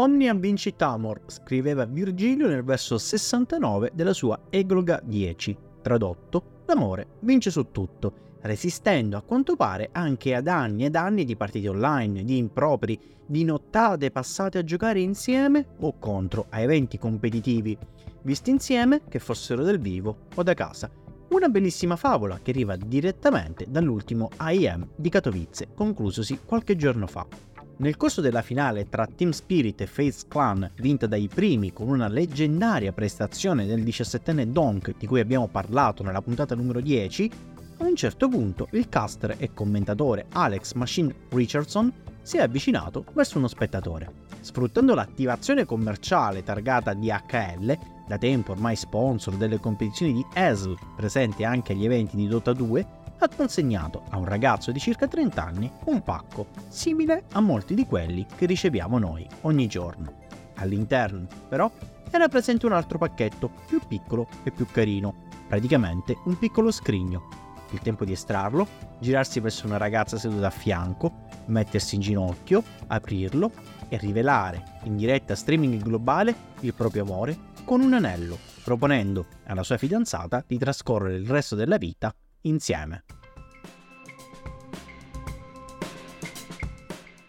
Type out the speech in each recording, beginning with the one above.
Omnia vincit amor, scriveva Virgilio nel verso 69 della sua Egloga 10. Tradotto, l'amore vince su tutto, resistendo a quanto pare anche ad anni ed anni di partite online, di impropri, di nottate passate a giocare insieme o contro a eventi competitivi, visti insieme che fossero del vivo o da casa. Una bellissima favola che arriva direttamente dall'ultimo AIM di Katowice, conclusosi qualche giorno fa. Nel corso della finale tra Team Spirit e Face Clan, vinta dai primi con una leggendaria prestazione del 17enne Donk di cui abbiamo parlato nella puntata numero 10, a un certo punto il caster e commentatore Alex Machine Richardson si è avvicinato verso uno spettatore. Sfruttando l'attivazione commerciale targata DHL, da tempo ormai sponsor delle competizioni di ESL presente anche agli eventi di Dota 2, ha consegnato a un ragazzo di circa 30 anni un pacco simile a molti di quelli che riceviamo noi ogni giorno. All'interno, però, era presente un altro pacchetto più piccolo e più carino, praticamente un piccolo scrigno. Il tempo di estrarlo, girarsi verso una ragazza seduta a fianco, mettersi in ginocchio, aprirlo e rivelare in diretta streaming globale il proprio amore con un anello, proponendo alla sua fidanzata di trascorrere il resto della vita insieme.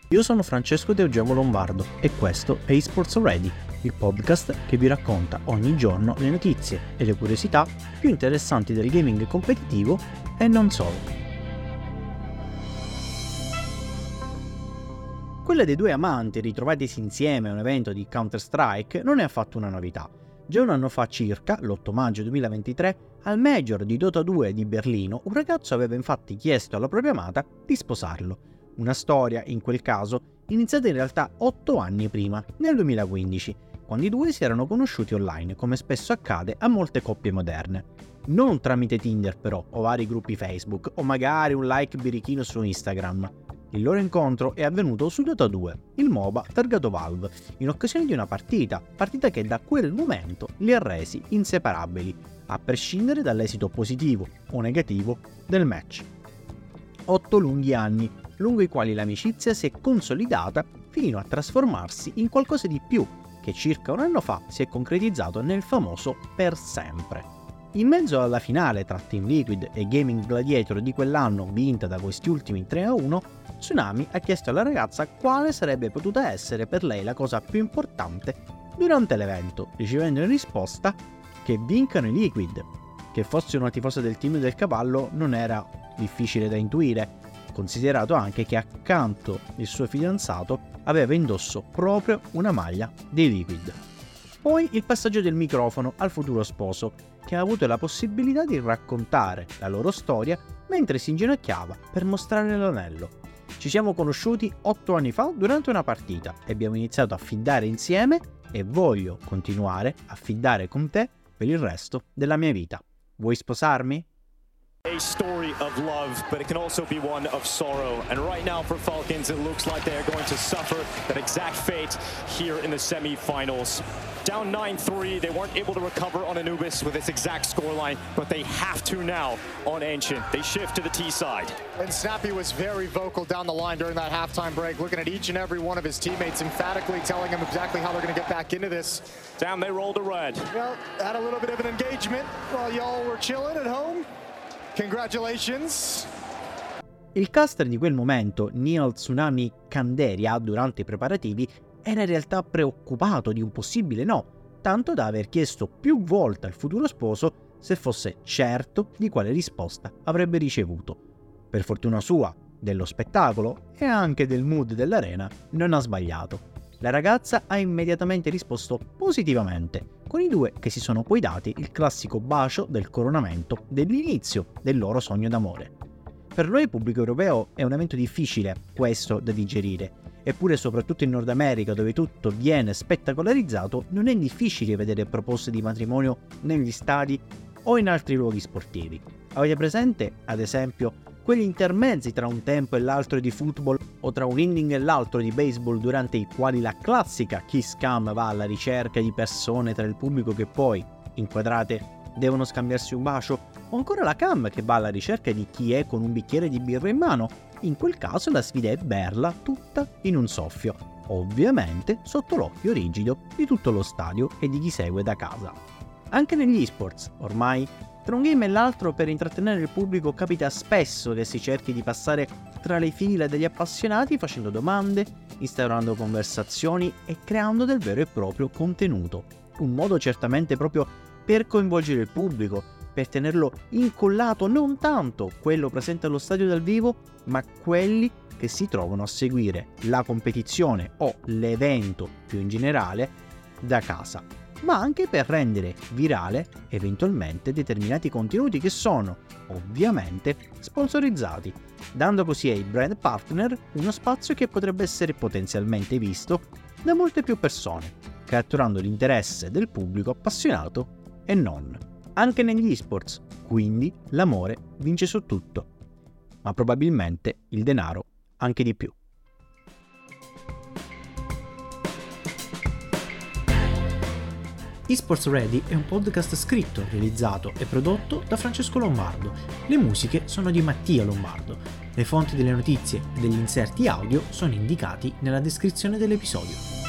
Io sono Francesco De Eugenio Lombardo e questo è eSports Ready, il podcast che vi racconta ogni giorno le notizie e le curiosità più interessanti del gaming competitivo e non solo. Quella dei due amanti ritrovatisi insieme a un evento di Counter-Strike non è affatto una novità. Già un anno fa circa, l'8 maggio 2023, al Major di Dota 2 di Berlino, un ragazzo aveva infatti chiesto alla propria amata di sposarlo. Una storia, in quel caso, iniziata in realtà 8 anni prima, nel 2015, quando i due si erano conosciuti online, come spesso accade a molte coppie moderne. Non tramite Tinder però, o vari gruppi Facebook, o magari un like birichino su Instagram. Il loro incontro è avvenuto su Dota 2, il MOBA targato Valve, in occasione di una partita, partita che da quel momento li ha resi inseparabili, a prescindere dall'esito positivo o negativo del match. Otto lunghi anni, lungo i quali l'amicizia si è consolidata fino a trasformarsi in qualcosa di più, che circa un anno fa si è concretizzato nel famoso per sempre. In mezzo alla finale tra Team Liquid e Gaming Gladiator di quell'anno vinta da questi ultimi 3 a 1, Tsunami ha chiesto alla ragazza quale sarebbe potuta essere per lei la cosa più importante durante l'evento, ricevendo in risposta che vincano i Liquid. Che fosse una tifosa del team del cavallo non era difficile da intuire, considerato anche che accanto il suo fidanzato aveva indosso proprio una maglia dei Liquid. Poi il passaggio del microfono al futuro sposo, che ha avuto la possibilità di raccontare la loro storia mentre si inginocchiava per mostrare l'anello. Ci siamo conosciuti 8 anni fa durante una partita e abbiamo iniziato a fiddare insieme e voglio continuare a fiddare con te per il resto della mia vita. Vuoi sposarmi? A story of love, but it can also be one of sorrow. And right now for Falcons, it looks like they are going to suffer that exact fate here in the semifinals. Down 9-3, they weren't able to recover on Anubis with this exact scoreline, but they have to now on Ancient. They shift to the T side. And Snappy was very vocal down the line during that halftime break, looking at each and every one of his teammates, emphatically telling them exactly how they're going to get back into this. Down, they rolled a red. Well, had a little bit of an engagement while y'all were chilling at home. Il caster di quel momento, Neil Tsunami Kanderia, durante i preparativi, era in realtà preoccupato di un possibile no, tanto da aver chiesto più volte al futuro sposo se fosse certo di quale risposta avrebbe ricevuto. Per fortuna sua, dello spettacolo e anche del mood dell'arena, non ha sbagliato. La ragazza ha immediatamente risposto positivamente, con i due che si sono poi dati il classico bacio del coronamento dell'inizio del loro sogno d'amore. Per noi pubblico europeo è un evento difficile, questo da digerire, Eppure soprattutto in Nord America, dove tutto viene spettacolarizzato, non è difficile vedere proposte di matrimonio negli stadi o in altri luoghi sportivi. Avete presente, ad esempio, quegli intermezzi tra un tempo e l'altro di football o tra un inning e l'altro di baseball durante i quali la classica kiss cam va alla ricerca di persone tra il pubblico che poi, inquadrate, devono scambiarsi un bacio, o ancora la cam che va alla ricerca di chi è con un bicchiere di birra in mano in quel caso la sfida è berla tutta in un soffio. ovviamente sotto l'occhio rigido di tutto lo stadio e di chi segue da casa. Anche negli esports, ormai, tra un game e l'altro per intrattenere il pubblico capita spesso che si cerchi di passare tra le fila degli appassionati facendo domande, instaurando conversazioni e creando del vero e proprio contenuto. Un modo certamente proprio per coinvolgere il pubblico, per tenerlo incollato non tanto quello presente allo stadio dal vivo, ma quelli che si trovano a seguire la competizione o l'evento più in generale da casa, ma anche per rendere virale eventualmente determinati contenuti che sono ovviamente sponsorizzati, dando così ai brand partner uno spazio che potrebbe essere potenzialmente visto da molte più persone, catturando l'interesse del pubblico appassionato e non. Anche negli esports, quindi l'amore vince su tutto, ma probabilmente il denaro anche di più. eSports Ready è un podcast scritto, realizzato e prodotto da Francesco Lombardo. Le musiche sono di Mattia Lombardo. Le fonti delle notizie e degli inserti audio sono indicati nella descrizione dell'episodio.